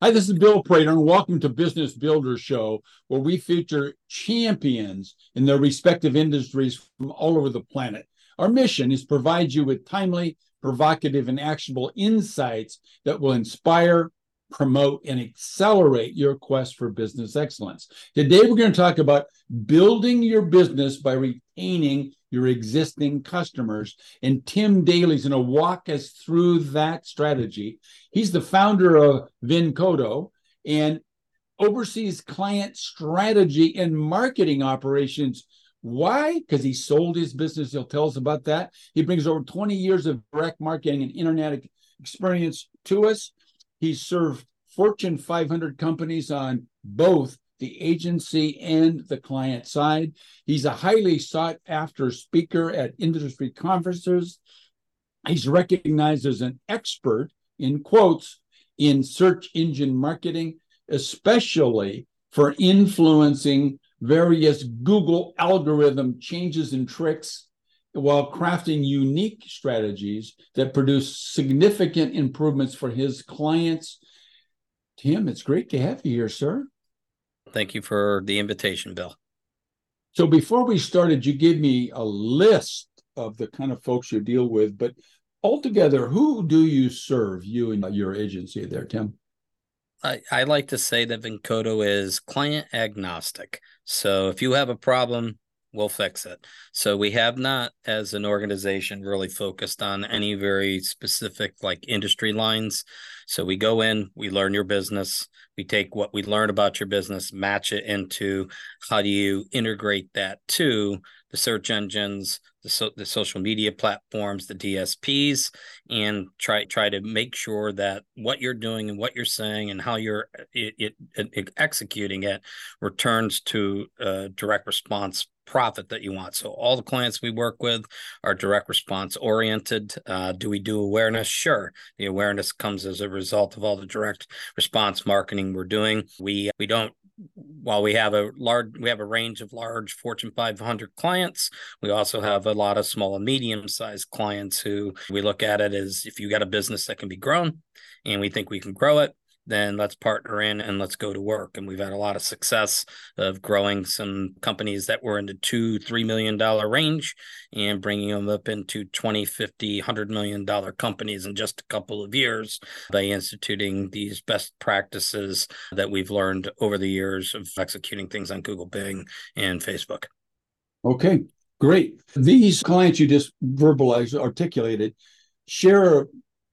Hi, this is Bill Prater, and welcome to Business Builder Show, where we feature champions in their respective industries from all over the planet. Our mission is to provide you with timely, provocative, and actionable insights that will inspire, promote, and accelerate your quest for business excellence. Today, we're going to talk about building your business by retaining your existing customers. And Tim Daly's going to walk us through that strategy. He's the founder of Vincodo and oversees client strategy and marketing operations. Why? Because he sold his business. He'll tell us about that. He brings over 20 years of direct marketing and internet experience to us. He's served Fortune 500 companies on both the agency and the client side. He's a highly sought after speaker at industry conferences. He's recognized as an expert, in quotes, in search engine marketing, especially for influencing various Google algorithm changes and tricks while crafting unique strategies that produce significant improvements for his clients. Tim, it's great to have you here, sir. Thank you for the invitation, Bill. So before we started, you gave me a list of the kind of folks you deal with, but altogether, who do you serve, you and your agency there, Tim? I, I like to say that Vincodo is client agnostic. So if you have a problem, we'll fix it. So we have not, as an organization, really focused on any very specific like industry lines. So we go in, we learn your business, we take what we learn about your business, match it into how do you integrate that to the search engines, the, so, the social media platforms, the DSPs, and try try to make sure that what you're doing and what you're saying and how you're it, it, it executing it returns to a direct response profit that you want. So all the clients we work with are direct response oriented. Uh, do we do awareness? Sure. The awareness comes as a result of all the direct response marketing we're doing. We we don't while we have a large we have a range of large fortune 500 clients we also have a lot of small and medium sized clients who we look at it as if you got a business that can be grown and we think we can grow it then let's partner in and let's go to work. And we've had a lot of success of growing some companies that were in the two, $3 million range and bringing them up into 20, 50, $100 million companies in just a couple of years by instituting these best practices that we've learned over the years of executing things on Google, Bing, and Facebook. Okay, great. These clients you just verbalized, articulated, share a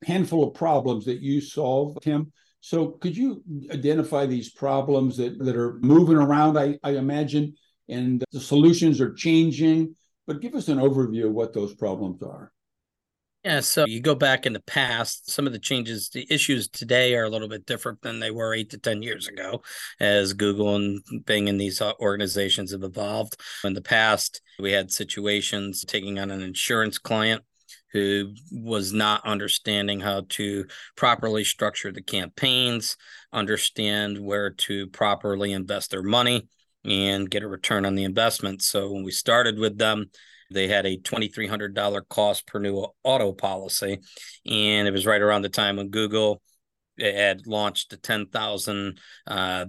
handful of problems that you solve, Tim so could you identify these problems that, that are moving around, I, I imagine, and the solutions are changing, but give us an overview of what those problems are. Yeah, so you go back in the past, some of the changes, the issues today are a little bit different than they were eight to 10 years ago as Google and Bing and these uh, organizations have evolved. In the past, we had situations taking on an insurance client who was not understanding how to properly structure the campaigns, understand where to properly invest their money, and get a return on the investment. So when we started with them, they had a $2,300 cost per new auto policy. And it was right around the time when Google had launched the 10,000 uh,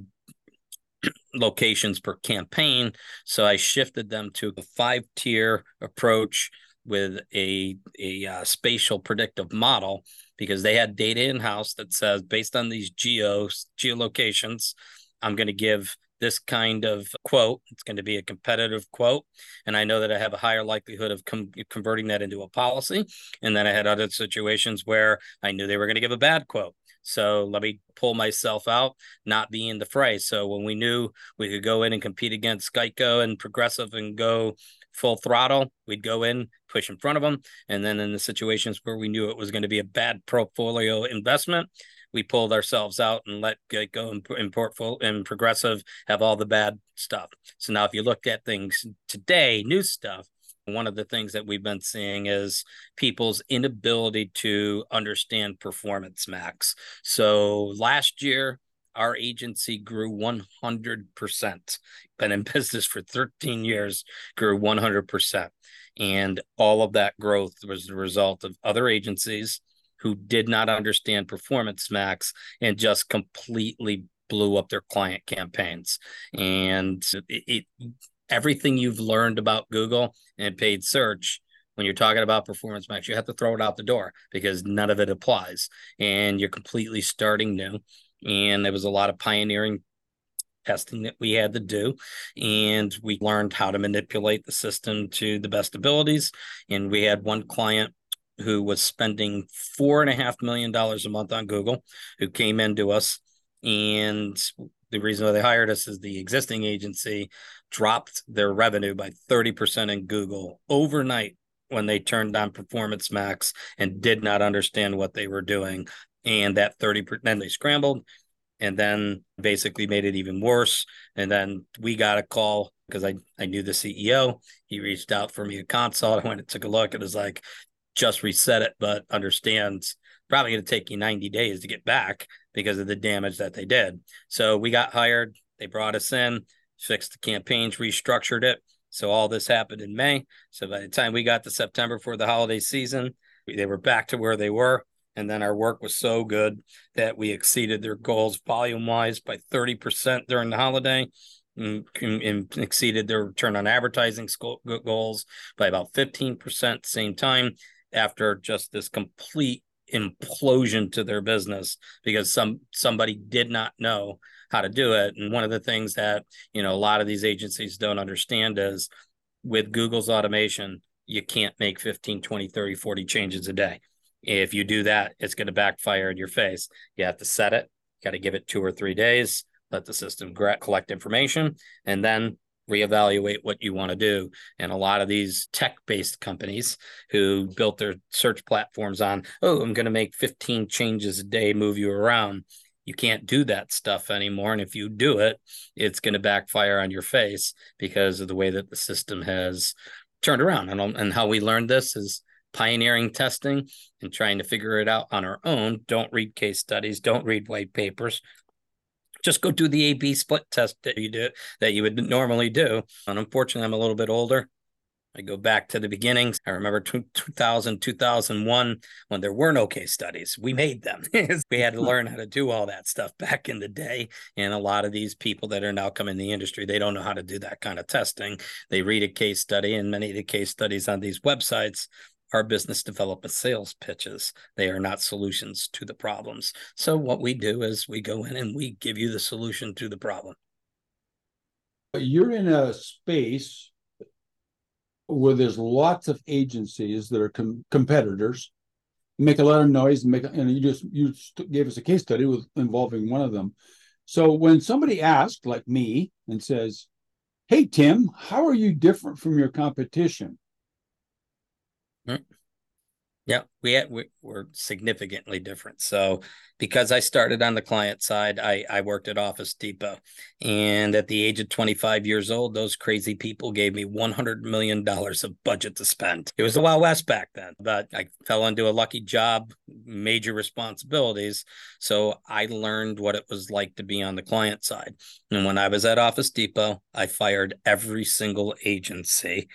locations per campaign. So I shifted them to a five tier approach with a a uh, spatial predictive model because they had data in house that says based on these geos geolocations, I'm going to give this kind of quote. It's going to be a competitive quote, and I know that I have a higher likelihood of com- converting that into a policy. And then I had other situations where I knew they were going to give a bad quote. So let me pull myself out, not be in the fray. So when we knew we could go in and compete against Geico and Progressive and go full throttle, we'd go in, push in front of them. And then in the situations where we knew it was going to be a bad portfolio investment, we pulled ourselves out and let and, and portfolio and progressive have all the bad stuff. So now if you look at things today, new stuff, one of the things that we've been seeing is people's inability to understand performance max. So last year, our agency grew 100%. Been in business for 13 years, grew 100%. And all of that growth was the result of other agencies who did not understand Performance Max and just completely blew up their client campaigns. And it, it everything you've learned about Google and paid search when you're talking about performance max you have to throw it out the door because none of it applies and you're completely starting new and there was a lot of pioneering testing that we had to do and we learned how to manipulate the system to the best abilities. And we had one client who was spending four and a half million dollars a month on google who came into us and the reason why they hired us is the existing agency dropped their revenue by 30% in google overnight when they turned on performance max and did not understand what they were doing. And that 30%, then they scrambled and then basically made it even worse. And then we got a call because I, I knew the ceo he reached out for me to consult. I went and took a look. And was like just reset it but understands probably going to take you 90 days to get back because of the damage that they did. So we got hired. They brought us in fixed the campaigns restructured it. So all this happened in may. So by the time we got to september for the holiday season they were back to where they were and then our work was so good that we exceeded their goals volume wise by 30% during the holiday and, and, exceeded their return on advertising goals by about 15% same time after just this complete implosion to their business because some somebody did not know how to do it. And one of the things that you know a lot of these agencies don't understand is with google's automation you can't make 15 20 30 40 changes a day if you do that, it's going to backfire in your face. You have to set it, got to give it two or three days, let the system collect information, and then reevaluate what you want to do. And a lot of these tech based companies who built their search platforms on, oh, I'm going to make 15 changes a day, move you around. You can't do that stuff anymore. And if you do it, it's going to backfire on your face because of the way that the system has turned around. And, and how we learned this is pioneering testing and trying to figure it out on our own. Don't read case studies, don't read white papers. Just go do the A B split test that you do that you would normally do. And unfortunately, I'm a little bit older. I go back to the beginnings. I remember 2000, 2001, when there were no case studies. We made them. we had to hmm. learn how to do all that stuff back in the day. And a lot of these people that are now coming in the industry, they don't know how to do that kind of testing. They read a case study, and many of the case studies on these websites our business development sales pitches. They are not solutions to the problems. So what we do is we go in and we give you the solution to the problem. You're in a space where there's lots of agencies that are com- competitors, make a lot of noise, and make and you just you gave us a case study with involving one of them. So when somebody asks, like me, and says, "Hey Tim, how are you different from your competition?" Mm-hmm. Yeah, we had, we, we're significantly different. So, because I started on the client side, I, I worked at Office Depot. And at the age of 25 years old, those crazy people gave me $100 million of budget to spend. It was the Wild West back then, but I fell into a lucky job, major responsibilities. So, I learned what it was like to be on the client side. And when I was at Office Depot, I fired every single agency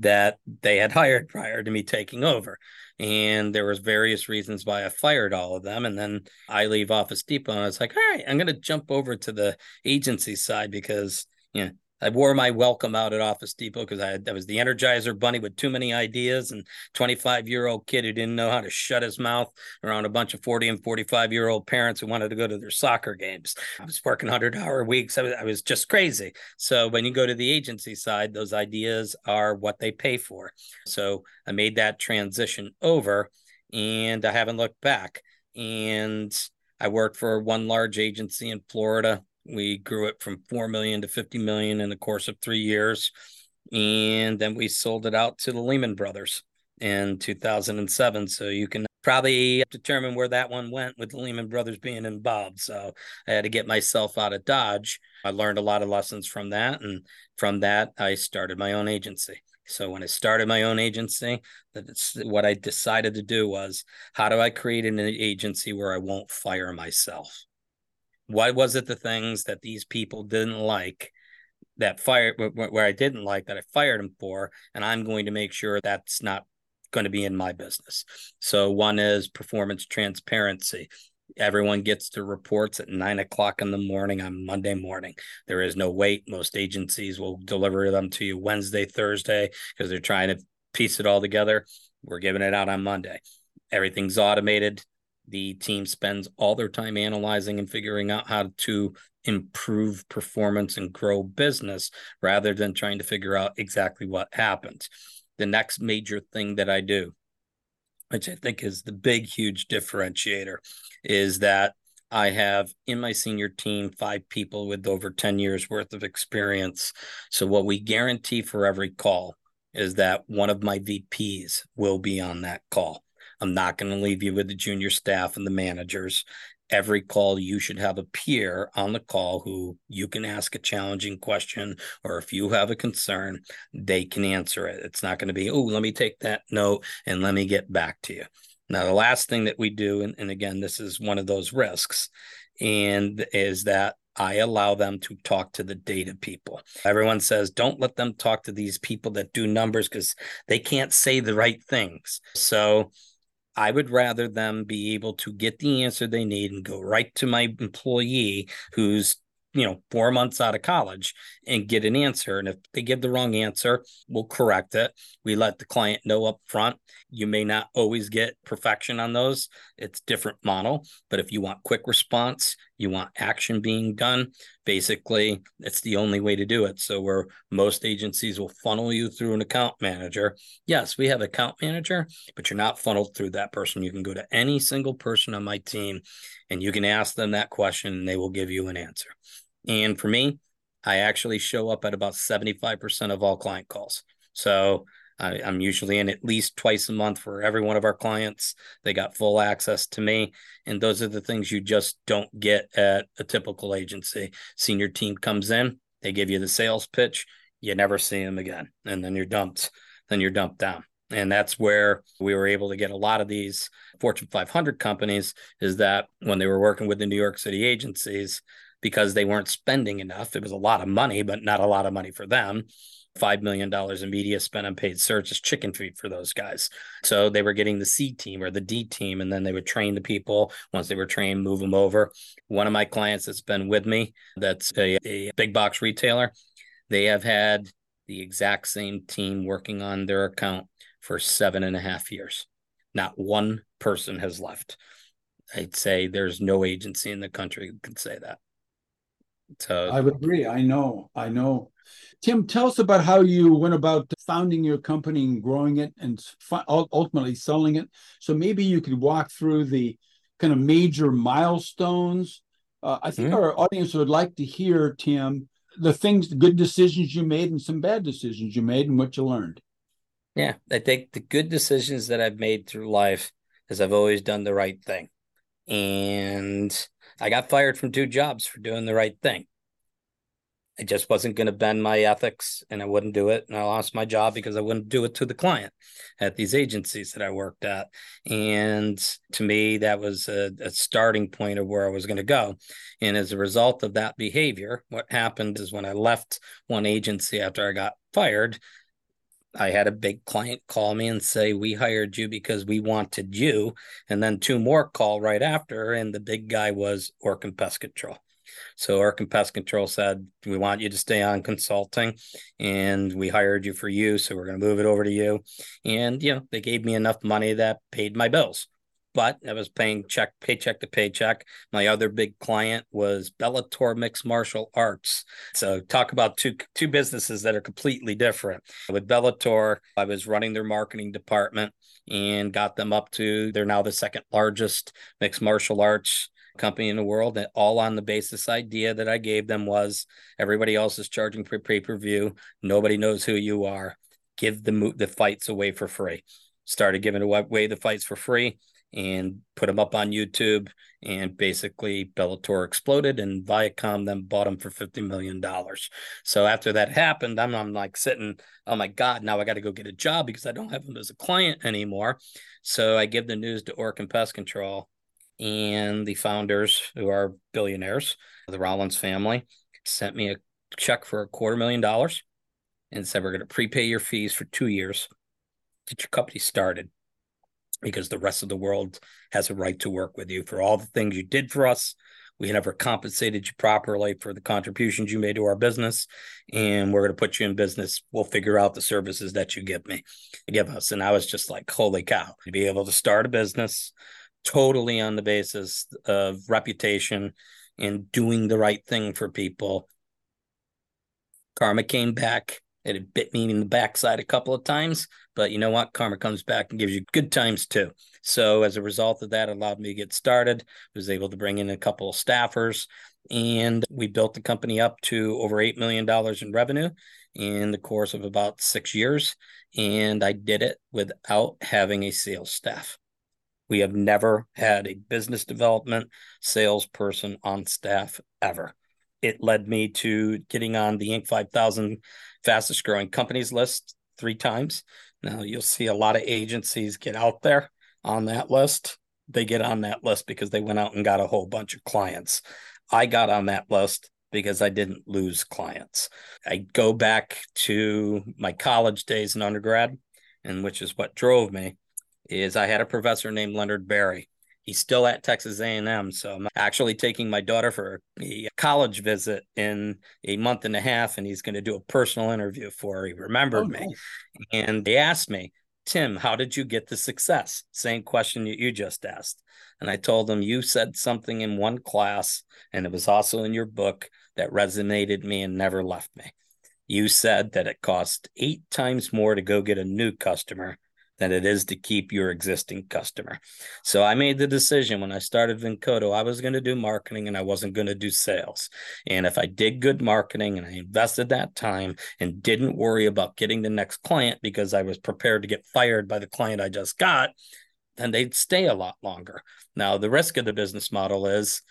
that they had hired prior to me taking over. And there was various reasons why i fired all of them. And then i leave office depot and i was like all right i'm going to jump over to the agency side because you know I wore my welcome out at Office Depot because I, was the Energizer Bunny with too many ideas and 25 year old kid who didn't know how to shut his mouth around a bunch of 40 and 45 year old parents who wanted to go to their soccer games. I was working 100 hour weeks. I was, I was just crazy. So when you go to the agency side, those ideas are what they pay for. So I made that transition over and I haven't looked back. And I worked for one large agency in Florida we grew it from 4 million to 50 million in the course of three years. And then we sold it out to the Lehman Brothers in 2007. So you can probably determine where that one went with the Lehman Brothers being involved. So I had to get myself out of Dodge. I learned a lot of lessons from that. And from that, I started my own agency. So when I started my own agency, that's what I decided to do was how do I create an agency where I won't fire myself? What was it the things that these people didn't like that fired where I didn't like that I fired them for, and I'm going to make sure that's not going to be in my business. So one is performance transparency. Everyone gets their reports at nine o'clock in the morning on Monday morning. There is no wait. Most agencies will deliver them to you Wednesday, Thursday, because they're trying to piece it all together. We're giving it out on Monday. Everything's automated. The team spends all their time analyzing and figuring out how to improve performance and grow business rather than trying to figure out exactly what happened. The next major thing that I do, which I think is the big, huge differentiator, is that I have in my senior team five people with over 10 years worth of experience. So, what we guarantee for every call is that one of my VPs will be on that call. I'm not going to leave you with the junior staff and the managers. Every call, you should have a peer on the call who you can ask a challenging question, or if you have a concern, they can answer it. It's not going to be, oh, let me take that note and let me get back to you. Now, the last thing that we do, and, and again, this is one of those risks, and is that I allow them to talk to the data people. Everyone says, don't let them talk to these people that do numbers because they can't say the right things. So I would rather them be able to get the answer they need and go right to my employee who's you know four months out of college and get an answer. And if they give the wrong answer we'll correct it. We let the client know up front you may not always get perfection on those. It's different model. But if you want quick response you want action being done. Basically it's the only way to do it. So where most agencies will funnel you through an account manager. Yes we have account manager but you're not funneled through that person. You can go to any single person on my team and you can ask them that question and they will give you an answer. And for me, I actually show up at about 75% of all client calls. So I, am usually in at least twice a month for every one of our clients. They got full access to me. And those are the things you just don't get at a typical agency. Senior team comes in, they give you the sales pitch, you never see them again. And then you're dumped, then you're dumped down. And that's where we were able to get a lot of these Fortune 500 companies is that when they were working with the New York City agencies, because they weren't spending enough. It was a lot of money, but not a lot of money for them. $5 million in media spent on paid search is chicken feed for those guys. So they were getting the C team or the D team, and then they would train the people. Once they were trained, move them over. One of my clients that's been with me, that's a, a big box retailer, they have had the exact same team working on their account for seven and a half years. Not one person has left. I'd say there's no agency in the country that can say that. So I would agree. I know. I know. Tim, tell us about how you went about founding your company and growing it and ultimately selling it. So maybe you could walk through the kind of major milestones. Uh, I think mm-hmm. our audience would like to hear, Tim, the things, the good decisions you made and some bad decisions you made and what you learned. Yeah, I think the good decisions that I've made through life is I've always done the right thing. And I got fired from two jobs for doing the right thing. I just wasn't going to bend my ethics and I wouldn't do it. And I lost my job because I wouldn't do it to the client at these agencies that I worked at. And to me, that was a, a starting point of where I was going to go. And as a result of that behavior, what happened is when I left one agency after I got fired, I had a big client call me and say, We hired you because we wanted you. And then two more call right after. And the big guy was Orkin Pest Control. So Orkin Pest Control said, We want you to stay on consulting and we hired you for you. So we're going to move it over to you. And, you know, they gave me enough money that paid my bills but I was paying check paycheck to paycheck. My other big client was Bellator Mixed Martial Arts. So talk about two two businesses that are completely different. With Bellator, I was running their marketing department and got them up to they're now the second largest mixed martial arts company in the world and all on the basis idea that I gave them was everybody else is charging for pay-per-view nobody knows who you are give the mo- the fights away for free started giving away the fights for free and put them up on YouTube. And basically, Bellator exploded, and Viacom then bought them for fifty million dollars. So after that happened, I'm, I'm like sitting, oh my god, now I got to go get a job because I don't have them as a client anymore. So I give the news to Orkin Pest Control, and the founders, who are billionaires, the Rollins family, sent me a check for a quarter million dollars and said we're going to prepay your fees for two years get your company started because the rest of the world has a right to work with you for all the things you did for us. We never compensated you properly for the contributions you made to our business, and we're going to put you in business. We'll figure out the services that you give me, give us. And I was just like, holy cow, to be able to start a business totally on the basis of reputation and doing the right thing for people. Karma came back it had bit me in the backside a couple of times, but you know what? Karma comes back and gives you good times too. So as a result of that, allowed me to get started. I Was able to bring in a couple of staffers, and we built the company up to over eight million dollars in revenue in the course of about six years. And I did it without having a sales staff. We have never had a business development salesperson on staff ever it led me to getting on the Inc. 5000 fastest growing companies list three times. Now you'll see a lot of agencies get out there on that list. They get on that list because they went out and got a whole bunch of clients. I got on that list because I didn't lose clients. I go back to my college days in undergrad, and which is what drove me, is I had a professor named Leonard Berry he's still at Texas A&M. So I'm actually taking my daughter for a college visit in a month and a half, and he's going to do a personal interview for her. He remembered oh, me, nice. and they asked me, Tim, how did you get the success? Same question that you just asked. And I told him, you said something in one class, and it was also in your book that resonated me and never left me. You said that it cost eight times more to go get a new customer than it is to keep your existing customer. So I made the decision when I started Vincodo, I was going to do marketing and I wasn't going to do sales. And if I did good marketing and I invested that time and didn't worry about getting the next client because I was prepared to get fired by the client I just got, then they'd stay a lot longer. Now, the risk of the business model is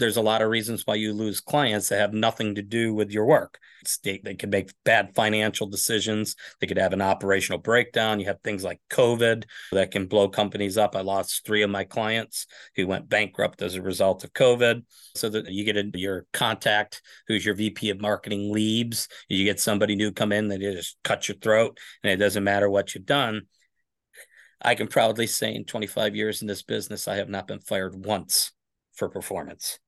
there's a lot of reasons why you lose clients that have nothing to do with your work. They, they could make bad financial decisions. They could have an operational breakdown. You have things like COVID that can blow companies up. I lost three of my clients who went bankrupt as a result of COVID. So that you get into your contact, who's your VP of marketing, leaves. You get somebody new come in, they just cut your throat, and it doesn't matter what you've done. I can proudly say in 25 years in this business, I have not been fired once for performance.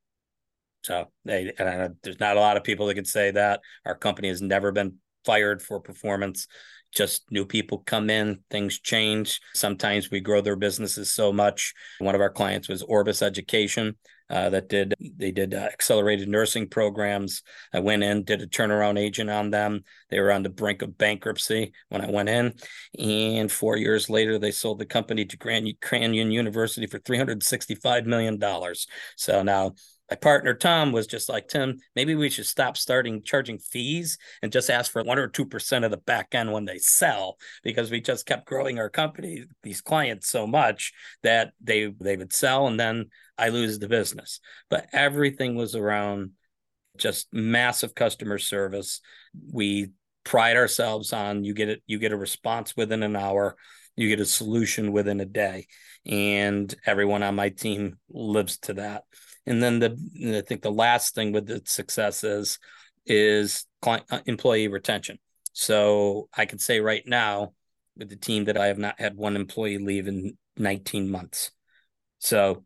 So they, and there's not a lot of people that can say that. Our company has never been fired for performance. Just new people come in, things change. Sometimes we grow their businesses so much. One of our clients was Orbis Education. Uh, that did they did uh, accelerated nursing programs. I went in, did a turnaround agent on them. They were on the brink of bankruptcy when I went in, and four years later, they sold the company to Grand Canyon University for three hundred sixty-five million dollars. So now my partner Tom was just like Tim. Maybe we should stop starting charging fees and just ask for one or two percent of the back end when they sell, because we just kept growing our company, these clients so much that they they would sell and then I lose the business. But everything was around just massive customer service. We pride ourselves on you get it you get a response within an hour you get a solution within a day and everyone on my team lives to that and then the I think the last thing with the success is is client uh, employee retention. So I can say right now with the team that I have not had one employee leave in 19 months. So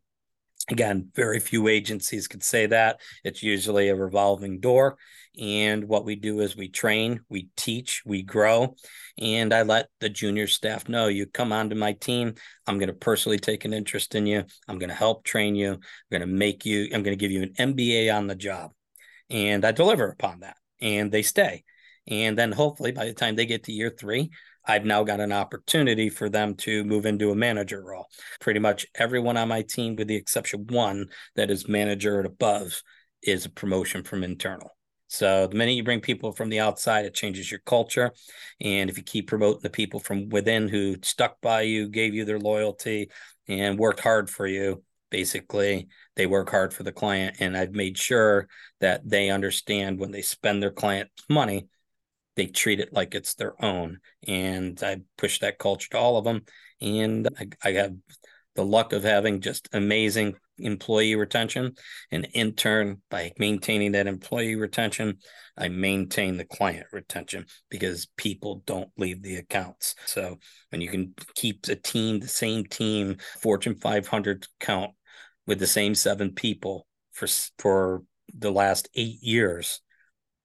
again, very few agencies could say that. It's usually a revolving door. And what we do is we train, we teach, we grow. And I let the junior staff know you come onto my team. I'm going to personally take an interest in you. I'm going to help train you. I'm going to make you, I'm going to give you an MBA on the job. And I deliver upon that. And they stay. And then hopefully by the time they get to year three, I've now got an opportunity for them to move into a manager role. Pretty much everyone on my team, with the exception one that is manager and above, is a promotion from internal. So the minute you bring people from the outside, it changes your culture. And if you keep promoting the people from within who stuck by you, gave you their loyalty, and worked hard for you, basically they work hard for the client. And I've made sure that they understand when they spend their client's money, they treat it like it's their own. And I push that culture to all of them. And I, I have the luck of having just amazing employee retention. And in turn, by maintaining that employee retention, I maintain the client retention because people don't leave the accounts. So when you can keep the team, the same team, Fortune 500 count with the same seven people for for the last eight years,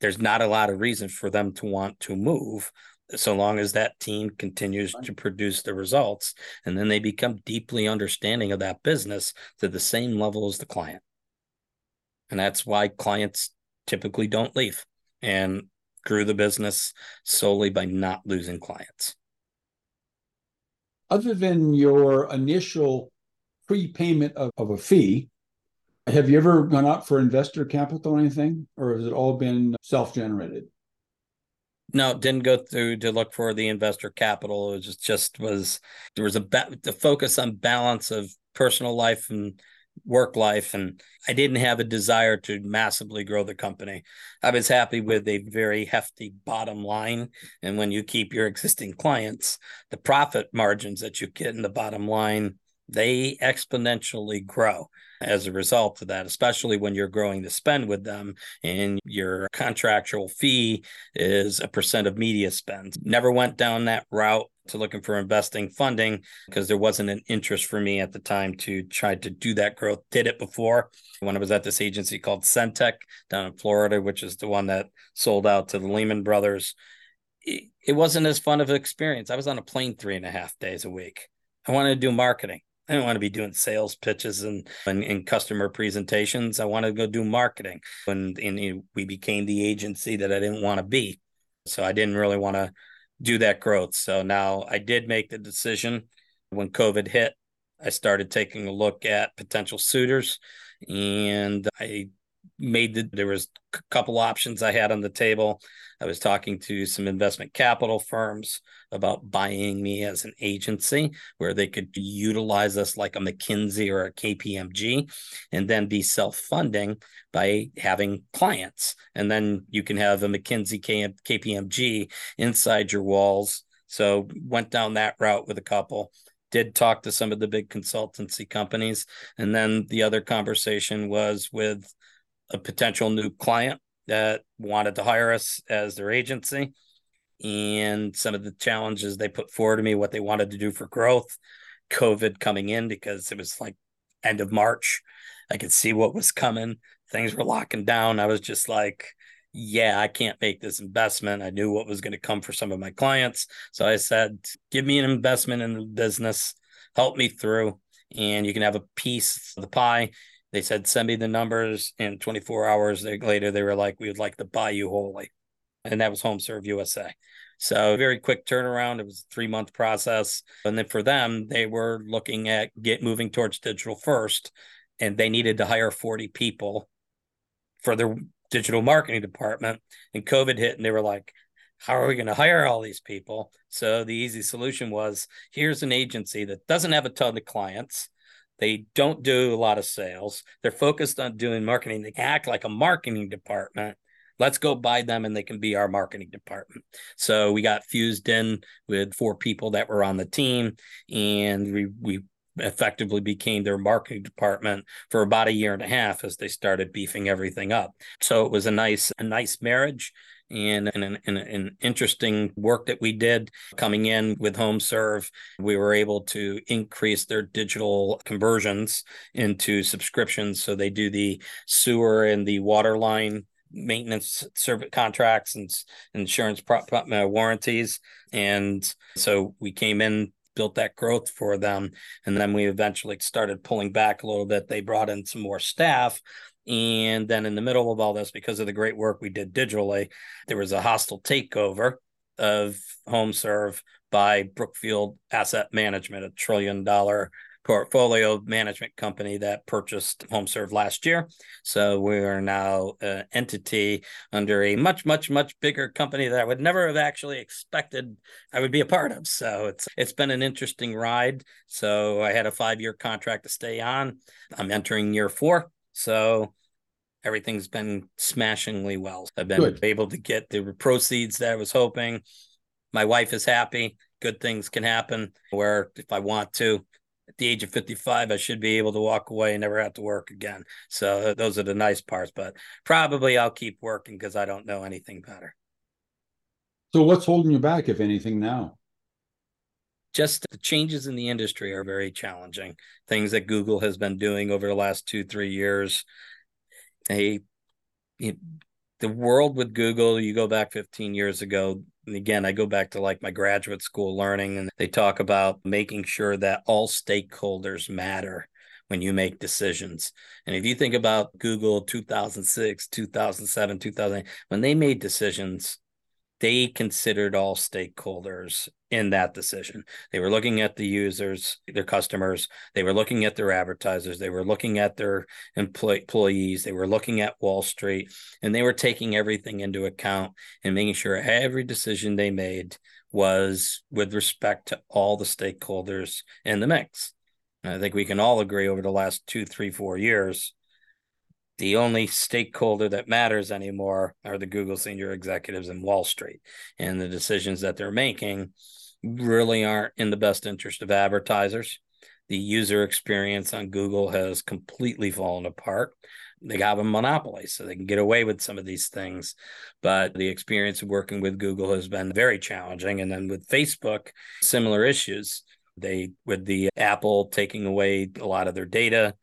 there's not a lot of reason for them to want to move so long as that team continues to produce the results and then they become deeply understanding of that business to the same level as the client. And that's why clients typically don't leave and grew the business solely by not losing clients. Other than your initial prepayment of, of a fee have you ever gone out for investor capital or anything or has it all been self-generated no, didn't go through to look for the investor capital. It was just, just was there was a ba- the focus on balance of personal life and work life, and I didn't have a desire to massively grow the company. I was happy with a very hefty bottom line, and when you keep your existing clients, the profit margins that you get in the bottom line they exponentially grow as a result of that, especially when you're growing the spend with them and your contractual fee is a percent of media spend. Never went down that route to looking for investing funding because there wasn't an interest for me at the time to try to do that growth. Did it before when I was at this agency called Centec down in Florida, which is the one that sold out to the Lehman Brothers. It wasn't as fun of an experience. I was on a plane three and a half days a week. I wanted to do marketing. I didn't want to be doing sales pitches and, and, and customer presentations. I wanted to go do marketing. When and we became the agency that I didn't want to be. So I didn't really want to do that growth. So now I did make the decision when COVID hit. I started taking a look at potential suitors and I made the there was a couple options I had on the table. I was talking to some investment capital firms about buying me as an agency where they could utilize us like a McKinsey or a KPMG and then be self-funding by having clients. And then you can have a McKinsey KPMG inside your walls. So went down that route with a couple did talk to some of the big consultancy companies. And then the other conversation was with a potential new client that wanted to hire us as their agency and some of the challenges they put forward to me, what they wanted to do for growth, COVID coming in because it was like end of March. I could see what was coming. Things were locking down. I was just like, yeah, I can't make this investment. I knew what was going to come for some of my clients. So I said, give me an investment in the business, help me through, and you can have a piece of the pie. They said, send me the numbers. And 24 hours later, they were like, we would like to buy you wholly. And that was HomeServe USA. So very quick turnaround. It was a three month process. And then for them, they were looking at get moving towards digital first. And they needed to hire 40 people for their digital marketing department. And COVID hit and they were like, how are we going to hire all these people? So the easy solution was here's an agency that doesn't have a ton of clients they don't do a lot of sales. They're focused on doing marketing. They act like a marketing department. Let's go buy them and they can be our marketing department. So we got fused in with four people that were on the team and we we effectively became their marketing department for about a year and a half as they started beefing everything up. So it was a nice a nice marriage and an, an, an, interesting work that we did coming in with HomeServe. We were able to increase their digital conversions into subscriptions. So they do the sewer and the water line maintenance service contracts and insurance uh, warranties. And so we came in built that growth for them. And then we eventually started pulling back a little bit. They brought in some more staff and then in the middle of all this, because of the great work we did digitally, there was a hostile takeover of HomeServe by Brookfield Asset Management, a trillion dollar portfolio management company that purchased HomeServe last year. So we are now an entity under a much, much, much bigger company that I would never have actually expected I would be a part of. So it's it's been an interesting ride. So I had a five year contract to stay on. I'm entering year four. So everything's been smashingly well. I've been Good. able to get the proceeds that I was hoping. My wife is happy. Good things can happen where if I want to, at the age of 55, I should be able to walk away and never have to work again. So uh, those are the nice parts, but probably I'll keep working because I don't know anything better. So what's holding you back, if anything, now? Just the changes in the industry are very challenging. Things that Google has been doing over the last two, three years. They, the world with Google, you go back 15 years ago, and again, I go back to like my graduate school learning, and they talk about making sure that all stakeholders matter when you make decisions. And if you think about Google 2006, 2007, 2008, when they made decisions, they considered all stakeholders in that decision. They were looking at the users, their customers, they were looking at their advertisers, they were looking at their employees, they were looking at Wall Street, and they were taking everything into account and making sure every decision they made was with respect to all the stakeholders in the mix. And I think we can all agree over the last two, three, four years the only stakeholder that matters anymore are the Google senior executives in Wall Street. And the decisions that they're making really aren't in the best interest of advertisers. The user experience on Google has completely fallen apart. They have a monopoly, so they can get away with some of these things. But the experience of working with Google has been very challenging. And then with Facebook, similar issues. They, with the Apple taking away a lot of their data,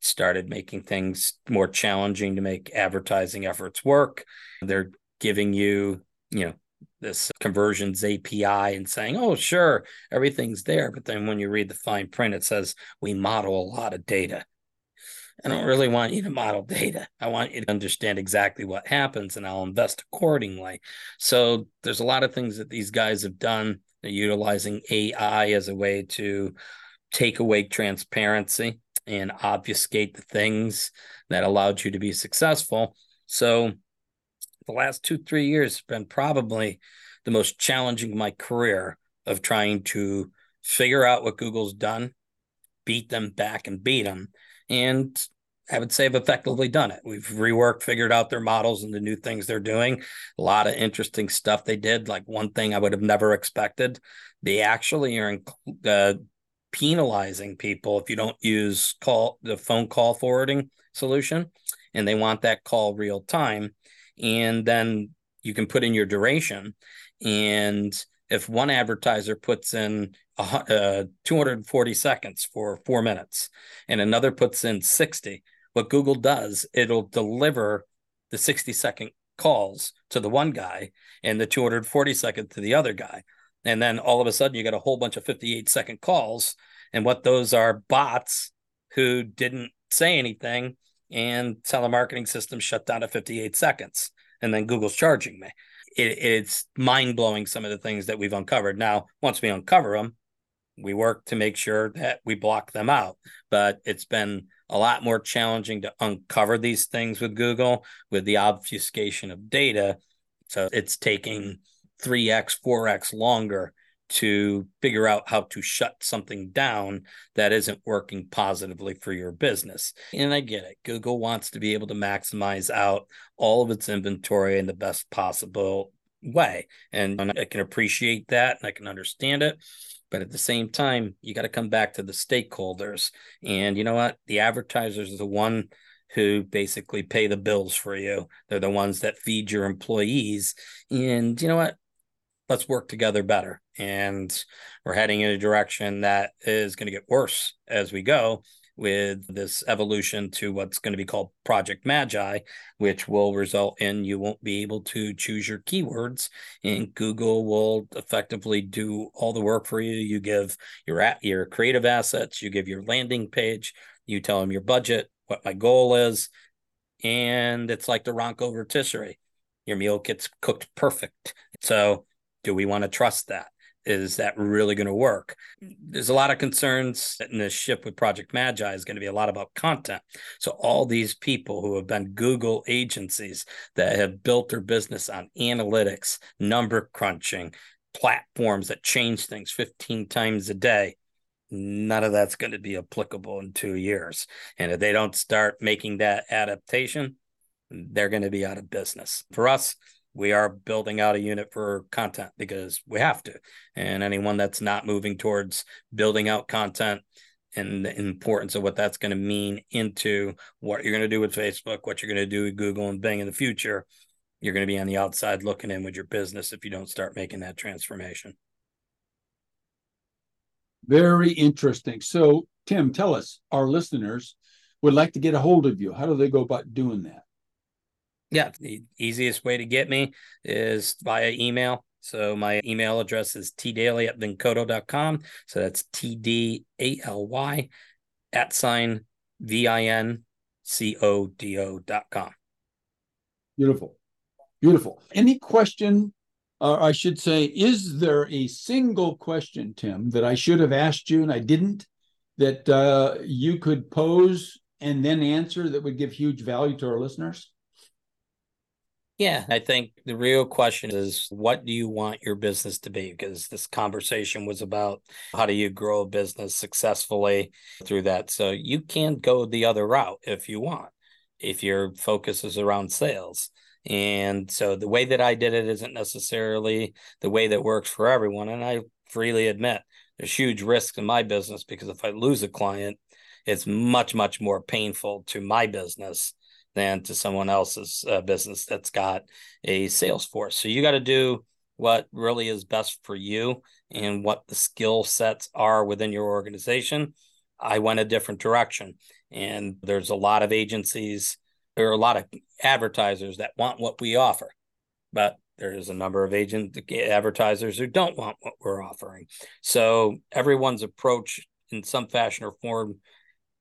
started making things more challenging to make advertising efforts work. They're giving you, you know, this conversions API and saying, oh, sure, everything's there. But then when you read the fine print, it says we model a lot of data. I don't really want you to model data. I want you to understand exactly what happens and I'll invest accordingly. So there's a lot of things that these guys have done. They're utilizing AI as a way to take away transparency and obfuscate the things that allowed you to be successful. So the last two, three years have been probably the most challenging of my career of trying to figure out what Google's done, beat them back and beat them. And I would say I've effectively done it. We've reworked, figured out their models and the new things they're doing. A lot of interesting stuff they did. Like one thing I would have never expected, they actually are uh, penalizing people if you don't use call the phone call forwarding solution and they want that call real time and then you can put in your duration. And if one advertiser puts in uh, 240 seconds for four minutes and another puts in 60 what google does it'll deliver the 60 second calls to the one guy and the 240 second to the other guy. And then all of a sudden you get a whole bunch of 58 second calls. And what those are bots who didn't say anything and telemarketing system shut down at 58 seconds and then google's charging me. It, it's mind-blowing some of the things that we've uncovered. Now once we uncover them we work to make sure that we block them out but it's been a lot more challenging to uncover these things with google with the obfuscation of data. So it's taking 3x, 4x longer to figure out how to shut something down that isn't working positively for your business. And I get it. Google wants to be able to maximize out all of its inventory in the best possible way. And I can appreciate that and I can understand it. But at the same time, you got to come back to the stakeholders. And you know what? The advertisers are the one who basically pay the bills for you. They're the ones that feed your employees. And you know what? Let's work together better. And we're heading in a direction that is going to get worse as we go with this evolution to what's going to be called Project Magi, which will result in you won't be able to choose your keywords, and Google will effectively do all the work for you. You give your at your creative assets, you give your landing page, you tell them your budget, what my goal is, and it's like the Ronco rotisserie. Your meal gets cooked perfect. So do we want to trust that? Is that really going to work? There's a lot of concerns in this ship with Project Magi is going to be a lot about content. So all these people who have been Google agencies that have built their business on analytics, number crunching, platforms that change things 15 times a day, none of that's going to be applicable in two years. And if they don't start making that adaptation, they're going to be out of business. For us, we are building out a unit for content because we have to. And anyone that's not moving towards building out content and the importance of what that's going to mean into what you're going to do with Facebook, what you're going to do with Google and Bing in the future, you're going to be on the outside looking in with your business if you don't start making that transformation. Very interesting. So, Tim, tell us, our listeners would like to get a hold of you. How do they go about doing that? Yeah, the easiest way to get me is via email. So my email address is tdaly at vincodo.com. So that's T D A L Y at sign V I N C O D O dot com. Beautiful. Beautiful. Any question, or I should say, is there a single question, Tim, that I should have asked you and I didn't, that uh, you could pose and then answer that would give huge value to our listeners? Yeah, I think the real question is what do you want your business to be? Because this conversation was about how do you grow a business successfully through that. So you can go the other route if you want, if your focus is around sales. And so the way that I did it isn't necessarily the way that works for everyone. And I freely admit there's huge risks in my business because if I lose a client, it's much, much more painful to my business than to someone else's uh, business that's got a sales force. So you got to do what really is best for you and what the skill sets are within your organization. I went a different direction. And there's a lot of agencies, there are a lot of advertisers that want what we offer, but there's a number of agent advertisers who don't want what we're offering. So everyone's approach in some fashion or form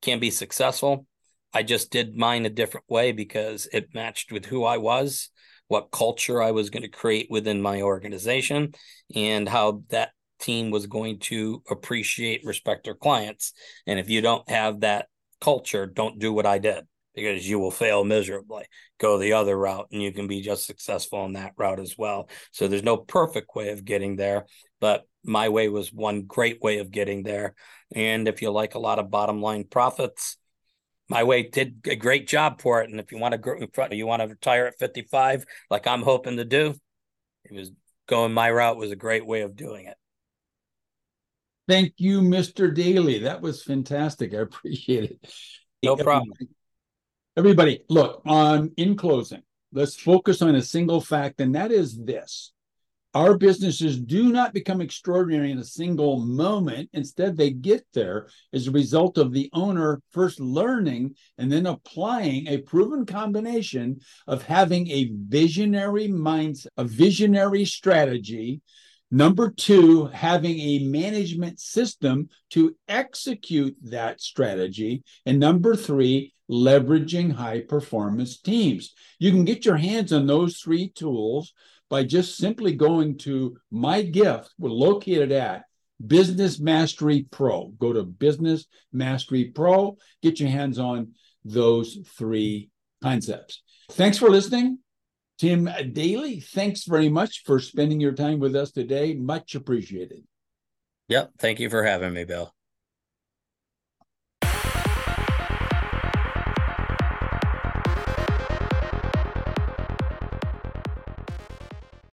can be successful. I just did mine a different way because it matched with who I was, what culture I was going to create within my organization, and how that team was going to appreciate, respect their clients. And if you don't have that culture, don't do what I did because you will fail miserably. Go the other route and you can be just successful in that route as well. So there's no perfect way of getting there, but my way was one great way of getting there. And if you like a lot of bottom line profits, my way did a great job for it. And if you want to grow in front, you want to retire at 55, like I'm hoping to do, it was going my route was a great way of doing it. Thank you, Mr. Daly. That was fantastic. I appreciate it. No problem. Everybody, look, on in closing, let's focus on a single fact, and that is this. Our businesses do not become extraordinary in a single moment. Instead, they get there as a result of the owner first learning and then applying a proven combination of having a visionary mindset, a visionary strategy. Number two, having a management system to execute that strategy. And number three, leveraging high performance teams. You can get your hands on those three tools by just simply going to my gift, we're located at Business Mastery Pro. Go to Business Mastery Pro, get your hands on those three concepts. Thanks for listening. Tim Daly, thanks very much for spending your time with us today. Much appreciated. Yep. Thank you for having me, Bill.